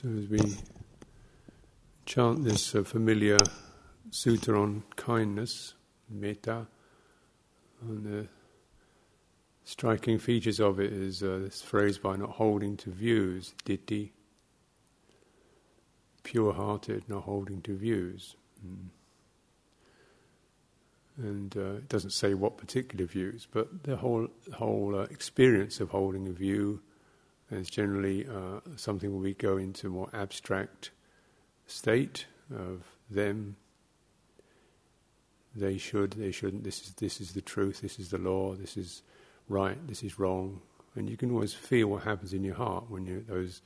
So as we chant this uh, familiar sutra on kindness, metta, and the striking features of it is uh, this phrase by not holding to views, ditthi, pure-hearted, not holding to views. Mm. And uh, it doesn't say what particular views, but the whole whole uh, experience of holding a view is generally uh, something where we go into more abstract state of them. They should, they shouldn't. This is this is the truth. This is the law. This is right. This is wrong. And you can always feel what happens in your heart when you, those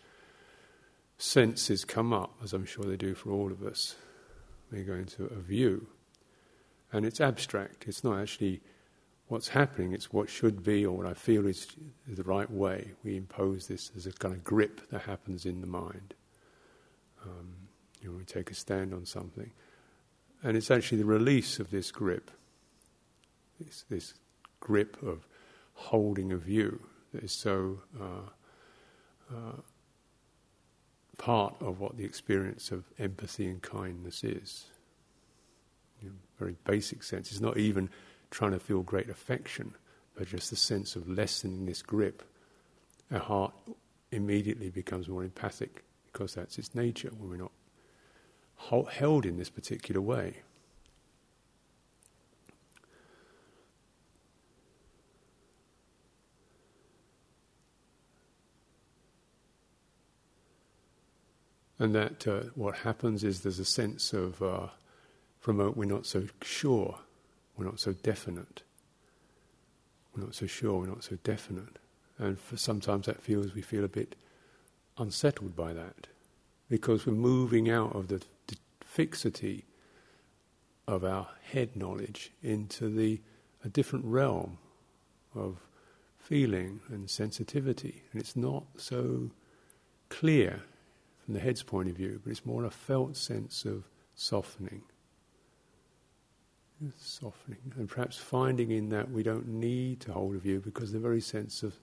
senses come up, as I'm sure they do for all of us. They go into a view and it's abstract. It's not actually what's happening, it's what should be or what I feel is the right way. We impose this as a kind of grip that happens in the mind. Um, you know, we take a stand on something. And it's actually the release of this grip, this, this grip of holding a view that is so uh, uh, part of what the experience of empathy and kindness is you know, very basic sense. It's not even trying to feel great affection, but just the sense of lessening this grip. Our heart immediately becomes more empathic because that's its nature when we're not held in this particular way. And that uh, what happens is there's a sense of uh, from a we're not so sure, we're not so definite. We're not so sure, we're not so definite. And sometimes that feels, we feel a bit unsettled by that. Because we're moving out of the, the fixity of our head knowledge into the a different realm of feeling and sensitivity. And it's not so clear from the head's point of view, but it's more a felt sense of softening softening, and perhaps finding in that we don't need to hold a view because the very sense of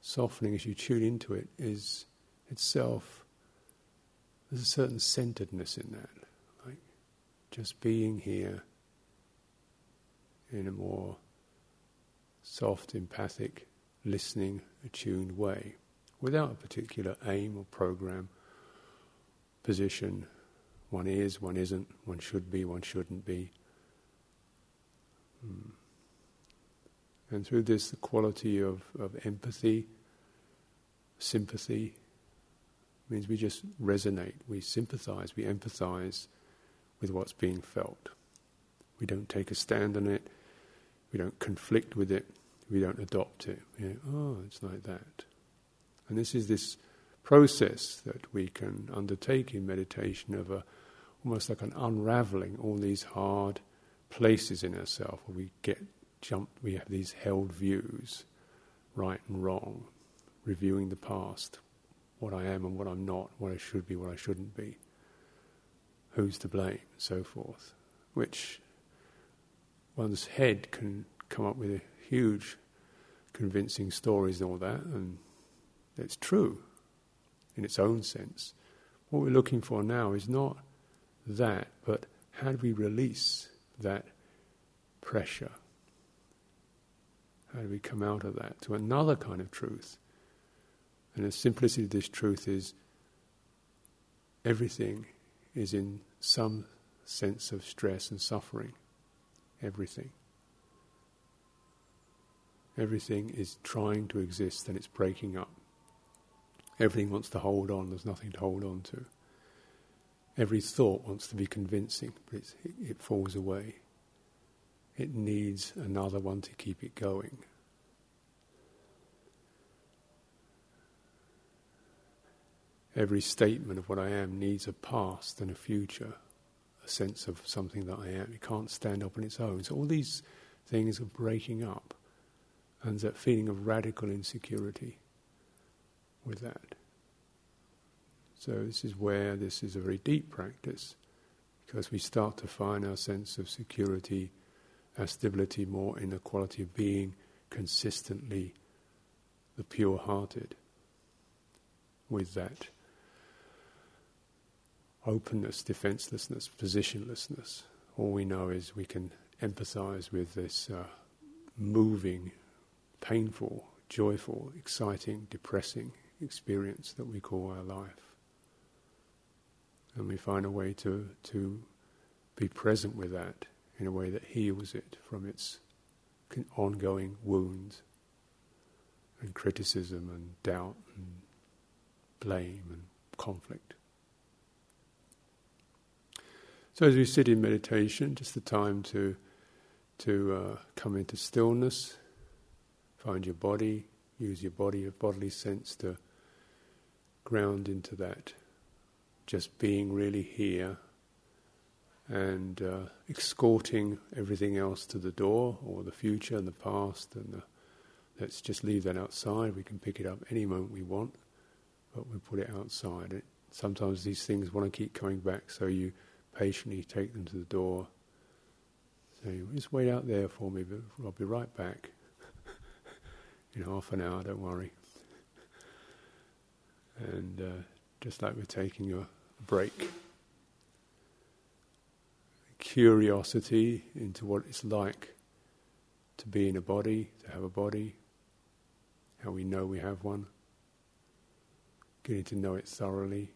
softening as you tune into it is itself, there's a certain centeredness in that, like just being here in a more soft, empathic, listening, attuned way, without a particular aim or program, position. One is, one isn't, one should be, one shouldn't be. Hmm. And through this, the quality of, of empathy, sympathy, means we just resonate, we sympathize, we empathize with what's being felt. We don't take a stand on it, we don't conflict with it, we don't adopt it. Oh, it's like that. And this is this process that we can undertake in meditation of a, almost like an unraveling all these hard places in ourselves where we get jumped, we have these held views, right and wrong, reviewing the past, what I am and what I'm not, what I should be, what I shouldn't be, who's to blame, so forth, which one's head can come up with huge convincing stories and all that, and it's true in its own sense. What we're looking for now is not that, but how do we release that pressure? How do we come out of that to another kind of truth? And the simplicity of this truth is everything is in some sense of stress and suffering. Everything. Everything is trying to exist and it's breaking up. Everything wants to hold on, there's nothing to hold on to. Every thought wants to be convincing, but it falls away. It needs another one to keep it going. Every statement of what I am needs a past and a future, a sense of something that I am. It can't stand up on its own. So all these things are breaking up, and that feeling of radical insecurity with that. So, this is where this is a very deep practice because we start to find our sense of security, our stability more in the quality of being consistently the pure hearted with that openness, defenselessness, positionlessness. All we know is we can empathize with this uh, moving, painful, joyful, exciting, depressing experience that we call our life. And we find a way to, to be present with that in a way that heals it from its ongoing wounds and criticism and doubt and blame and conflict. So as we sit in meditation, just the time to to uh, come into stillness, find your body, use your body, your bodily sense to ground into that, just being really here and uh, escorting everything else to the door or the future and the past and the, let's just leave that outside. We can pick it up any moment we want, but we put it outside. It, sometimes these things want to keep coming back, so you patiently take them to the door. Say, just wait out there for me, but I'll be right back. In half an hour, don't worry. And uh, just like we're taking a break curiosity into what it's like to be in a body, to have a body, how we know we have one, getting to know it thoroughly,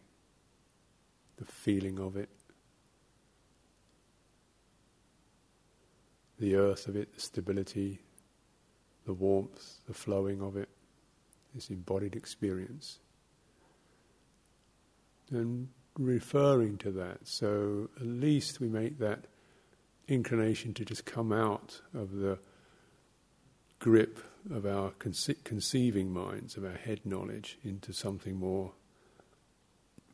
the feeling of it, the earth of it, the stability, the warmth, the flowing of it, this embodied experience. And referring to that. So at least we make that inclination to just come out of the grip of our conce- conceiving minds, of our head knowledge, into something more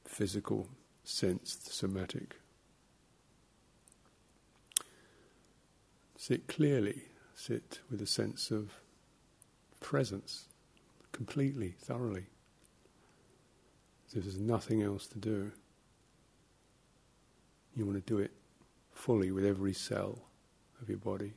physical, sensed, somatic. Sit clearly, sit with a sense of presence, completely, thoroughly, there's nothing else to do. You want to do it fully with every cell of your body.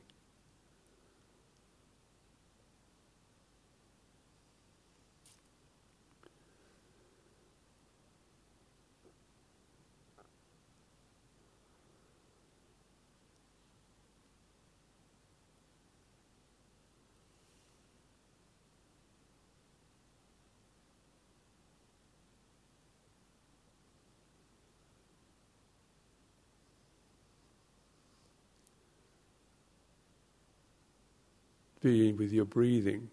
Be with your breathing,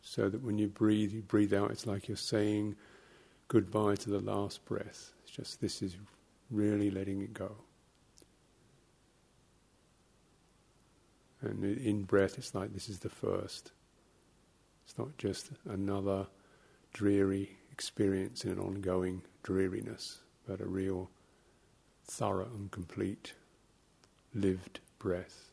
so that when you breathe, you breathe out, it's like you're saying goodbye to the last breath. It's just this is really letting it go. And in breath, it's like this is the first. It's not just another dreary experience in an ongoing dreariness, but a real thorough and complete lived breath.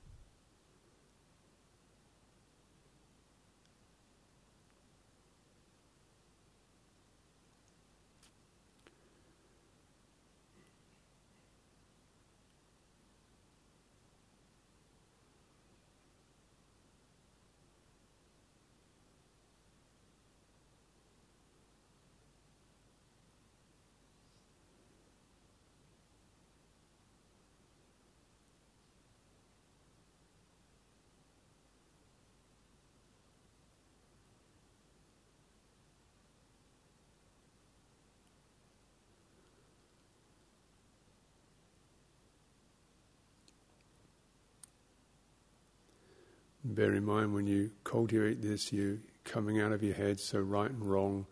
Bear in mind when you cultivate this, you coming out of your head, so right and wrong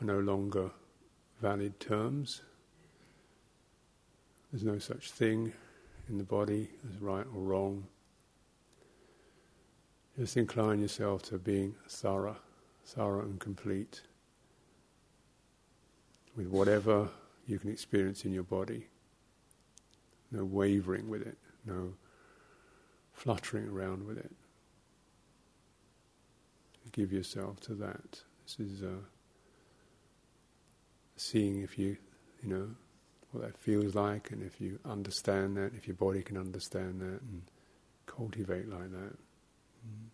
are no longer valid terms. There's no such thing in the body as right or wrong. Just incline yourself to being thorough, thorough and complete with whatever you can experience in your body. No wavering with it, no fluttering around with it give yourself to that. This is uh, seeing if you, you know, what that feels like, and if you understand that, if your body can understand that, and cultivate like that. Mm.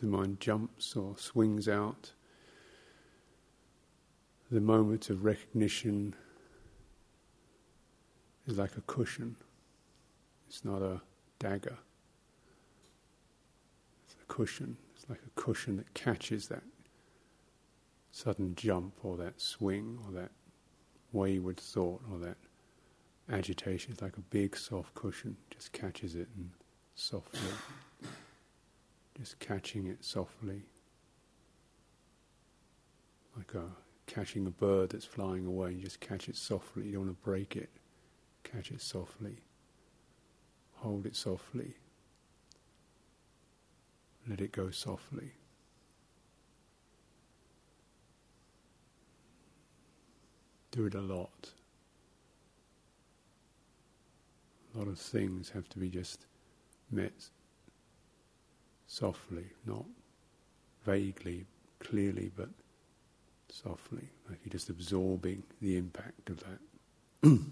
The mind jumps or swings out, the moment of recognition is like a cushion. It's not a dagger. It's a cushion. It's like a cushion that catches that sudden jump or that swing or that wayward thought or that agitation. It's like a big soft cushion, just catches it and softly, just catching it softly, like a catching a bird that's flying away. You just catch it softly. You don't want to break it. Catch it softly. Hold it softly. Let it go softly. Do it a lot. A lot of things have to be just met softly, not vaguely, clearly, but softly, like you're just absorbing the impact of that. you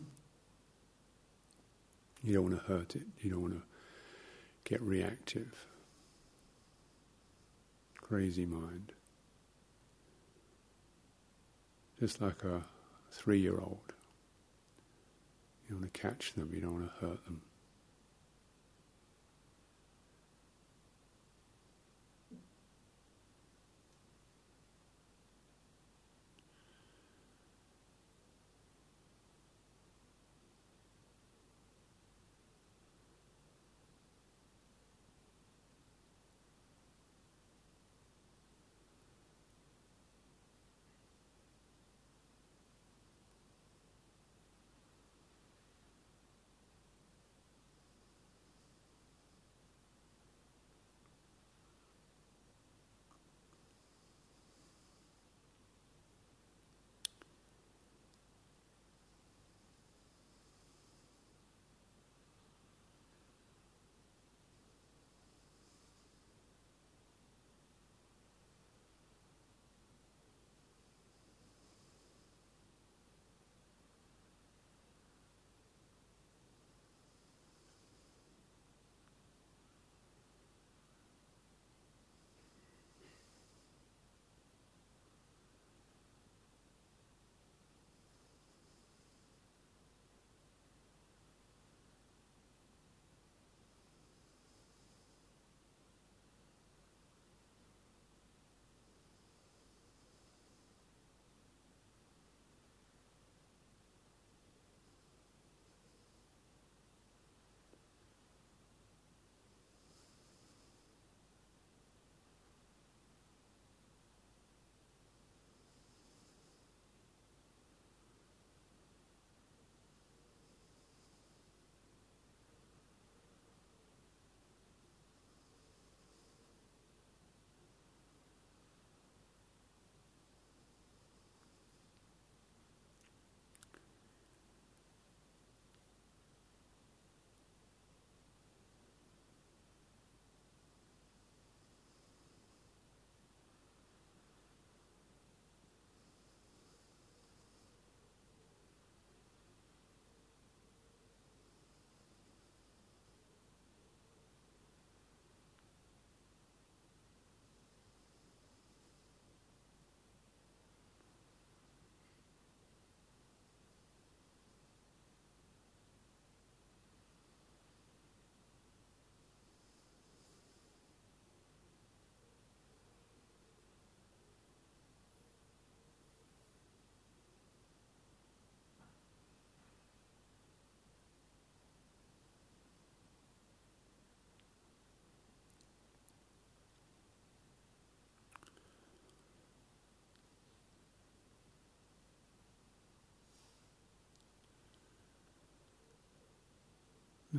don't want to hurt it, you don't want to get reactive. Crazy mind. Just like a three year old. You want to catch them, you don't want to hurt them.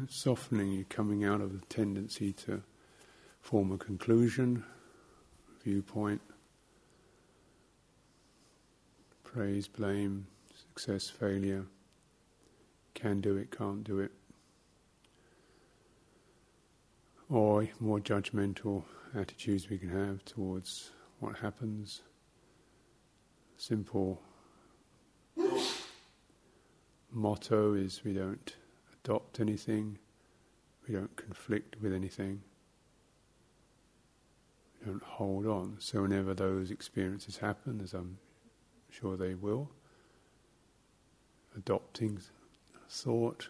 Softening, you coming out of the tendency to form a conclusion, viewpoint, praise, blame, success, failure, can do it, can't do it, or more judgmental attitudes we can have towards what happens. Simple motto is we don't adopt anything, we don't conflict with anything, we Don't hold on. So whenever those experiences happen, as I'm sure they will, adopting thought,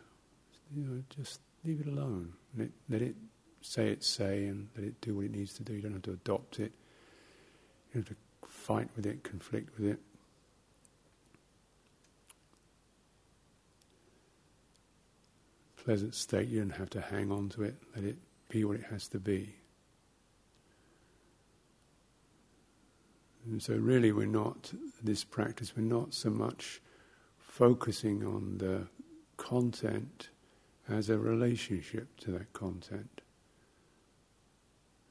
you know, just leave it alone. Let, let it say its say and let it do what it needs to do. You don't have to adopt it. You don't have to fight with it, conflict with it. Pleasant state, you don't have to hang on to it. Let it be what it has to be. And so, really, we're not, this practice, we're not so much focusing on the content as a relationship to that content.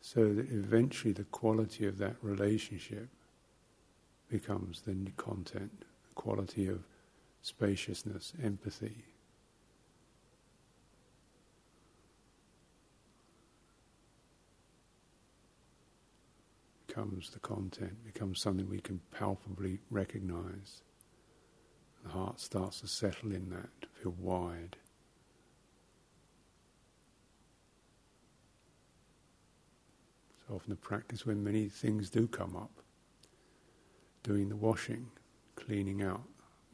So that eventually the quality of that relationship becomes the content, the quality of spaciousness, empathy. Becomes the content, becomes something we can palpably recognize. The heart starts to settle in that, feel wide. So often the practice when many things do come up, doing the washing, cleaning out,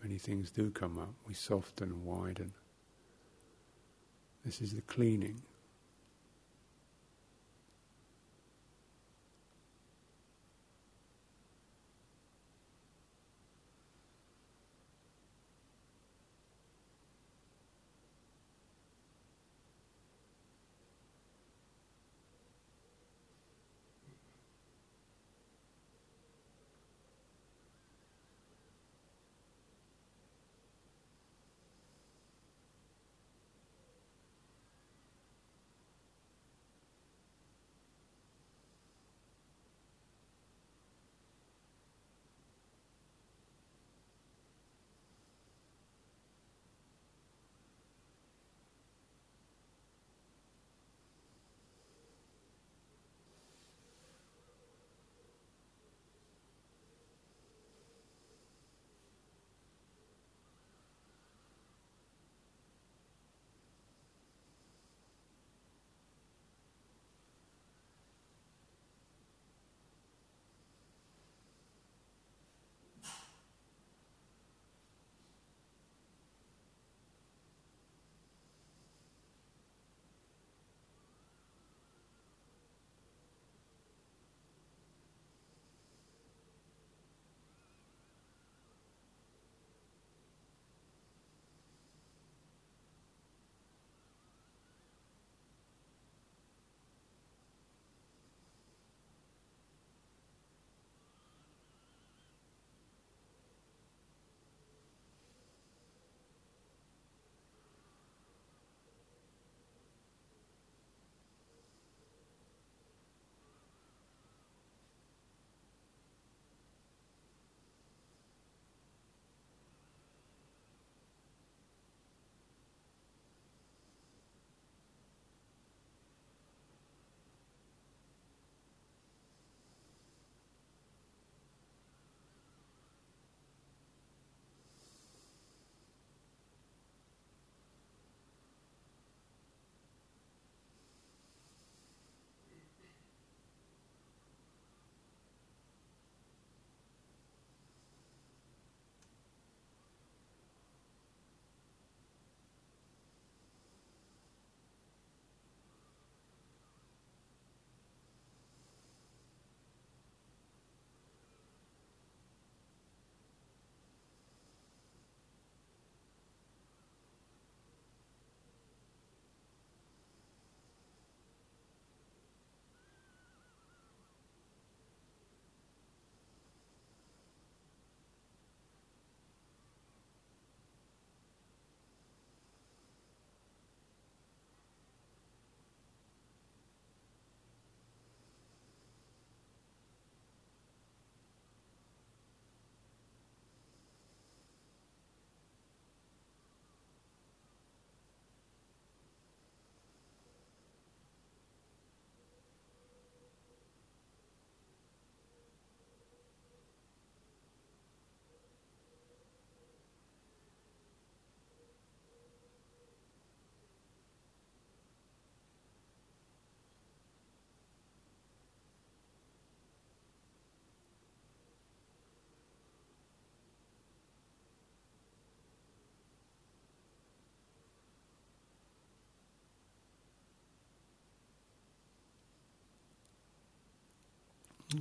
many things do come up. We soften and widen. This is the cleaning.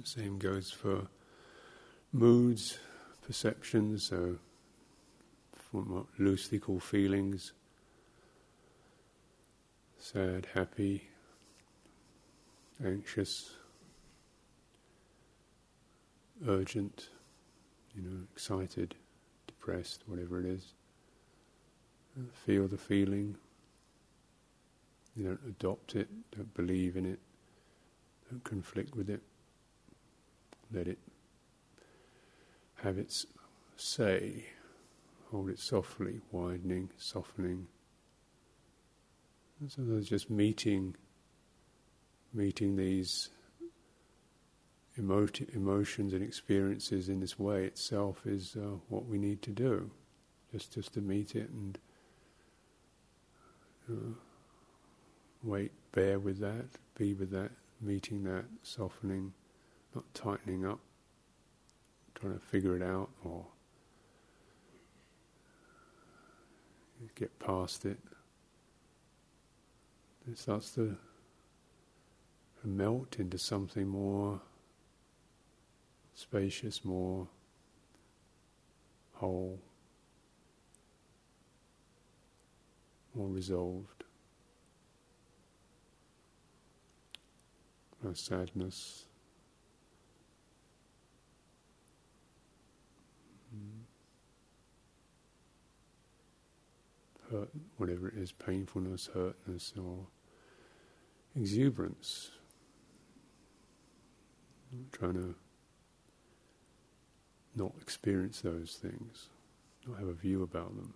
Same goes for moods, perceptions, so what loosely called feelings sad, happy, anxious, urgent, you know, excited, depressed, whatever it is. Feel the feeling. You don't adopt it, don't believe in it, don't conflict with it. Let it have its say, hold it softly, widening, softening. And so there's just meeting, meeting these emotions and experiences in this way itself is uh, what we need to do. Just, just to meet it and uh, wait, bear with that, be with that, meeting that, softening, not tightening up, trying to figure it out or get past it. It starts to melt into something more spacious, more whole, more resolved. No sadness. Hurt, whatever it is, painfulness, hurtness, or exuberance. I'm trying to not experience those things, not have a view about them.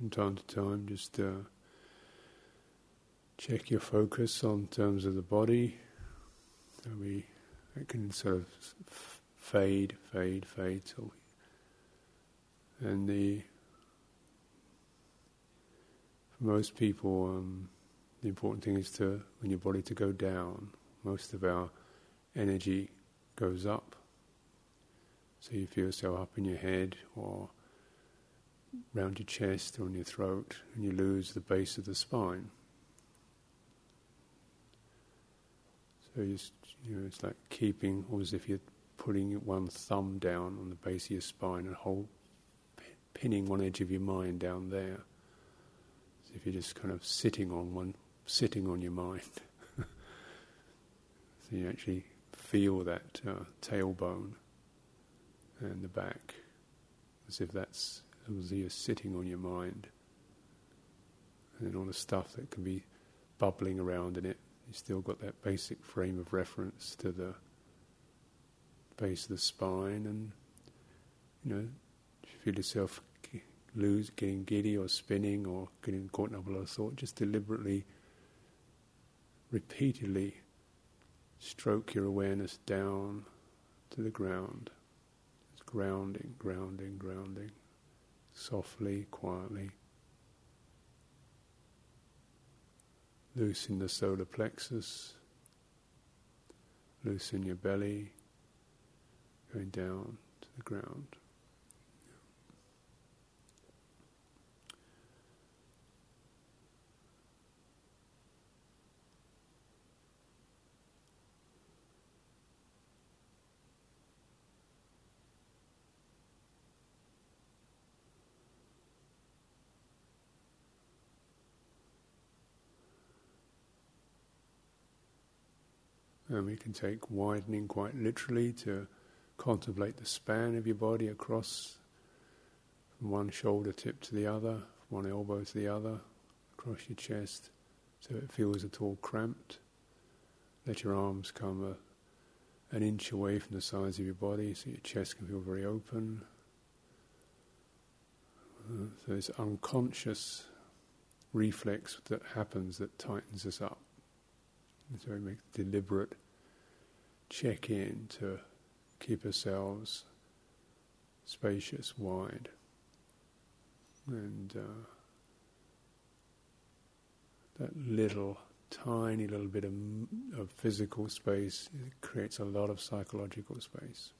From time to time. Just uh, check your focus on terms of the body. So we it can sort of fade, fade, fade till and the for most people um, the important thing is to when your body to go down. Most of our energy goes up. So you feel yourself up in your head or round your chest or in your throat, and you lose the base of the spine. So you, you know, it's like keeping, or as if you're putting one thumb down on the base of your spine and hold, pinning one edge of your mind down there. As if you're just kind of sitting on one, sitting on your mind. so you actually feel that uh, tailbone and the back, as if that's if you're sitting on your mind, and all the stuff that can be bubbling around in it. you've still got that basic frame of reference to the base of the spine, and you know, you feel yourself lose, getting giddy or spinning or getting caught in a lot of thought, just deliberately, repeatedly stroke your awareness down to the ground. It's grounding, grounding, grounding, softly, quietly. Loosen the solar plexus, loosen your belly, going down to the ground. And we can take widening quite literally to contemplate the span of your body across from one shoulder tip to the other, one elbow to the other, across your chest, so it feels at all cramped. Let your arms come a, an inch away from the sides of your body so your chest can feel very open. So this unconscious reflex that happens that tightens us up. So we make deliberate check in to keep ourselves spacious, wide, and uh, that little, tiny little bit of, of physical space creates a lot of psychological space.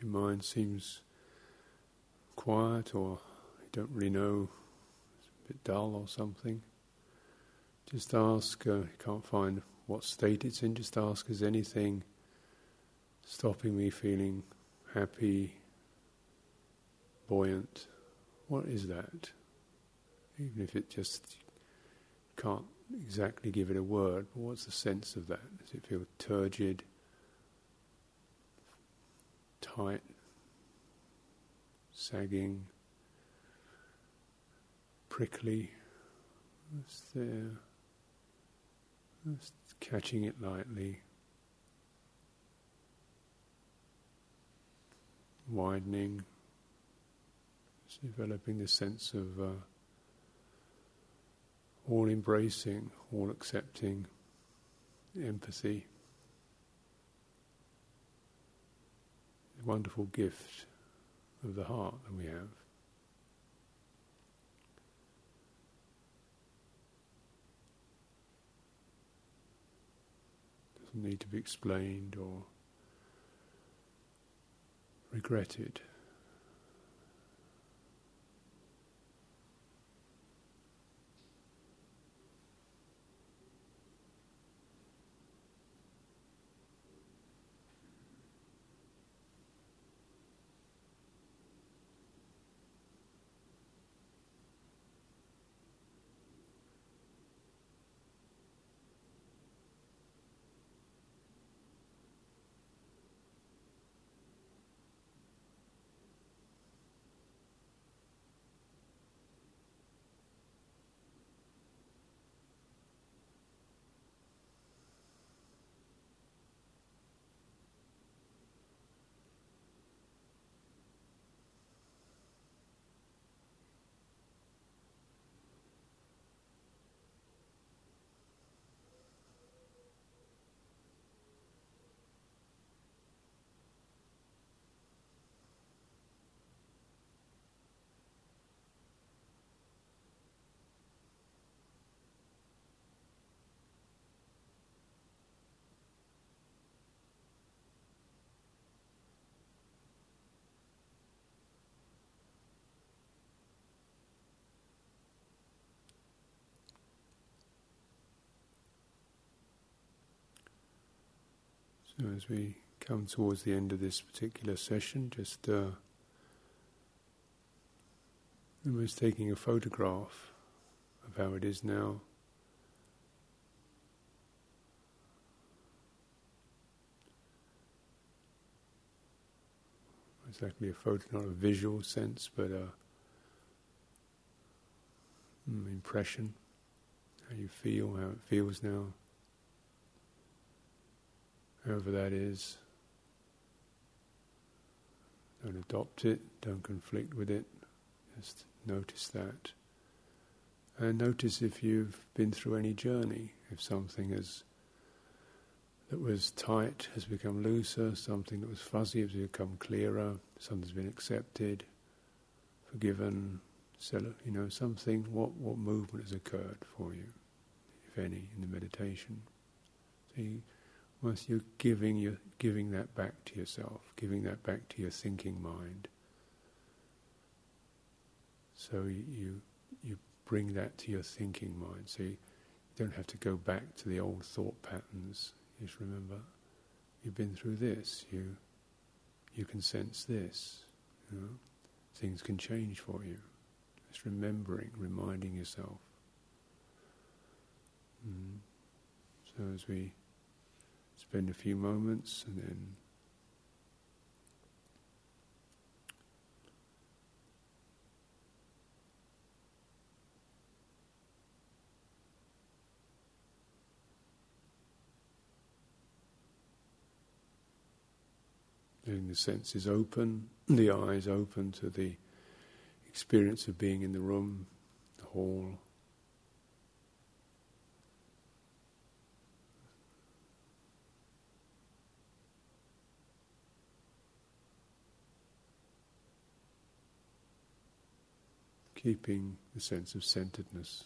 Your mind seems quiet or you don't really know, it's a bit dull or something, just ask, uh, you can't find what state it's in, just ask, is anything stopping me feeling happy, buoyant? What is that? Even if it just can't exactly give it a word, but what's the sense of that? Does it feel turgid, tight, sagging, prickly? There. Just catching it lightly. Widening, Just developing the sense of uh, all embracing, all accepting empathy. Wonderful gift of the heart that we have. Doesn't need to be explained or regretted. As we come towards the end of this particular session, just uh, almost taking a photograph of how it is now. Exactly a photo, not a visual sense, but a mm, impression, how you feel, how it feels now whoever that is. Don't adopt it, don't conflict with it, just notice that. And notice if you've been through any journey, if something has that was tight has become looser, something that was fuzzy has become clearer, something's been accepted, forgiven, you know, something, what, what movement has occurred for you, if any, in the meditation. So you, once you're giving, you're giving that back to yourself, giving that back to your thinking mind. So you you bring that to your thinking mind. So you don't have to go back to the old thought patterns. You Just remember, you've been through this. You you can sense this. You know? Things can change for you. Just remembering, reminding yourself. Mm. So as we spend a few moments and then letting the senses open, the eyes open to the experience of being in the room, the hall. Keeping the sense of centeredness.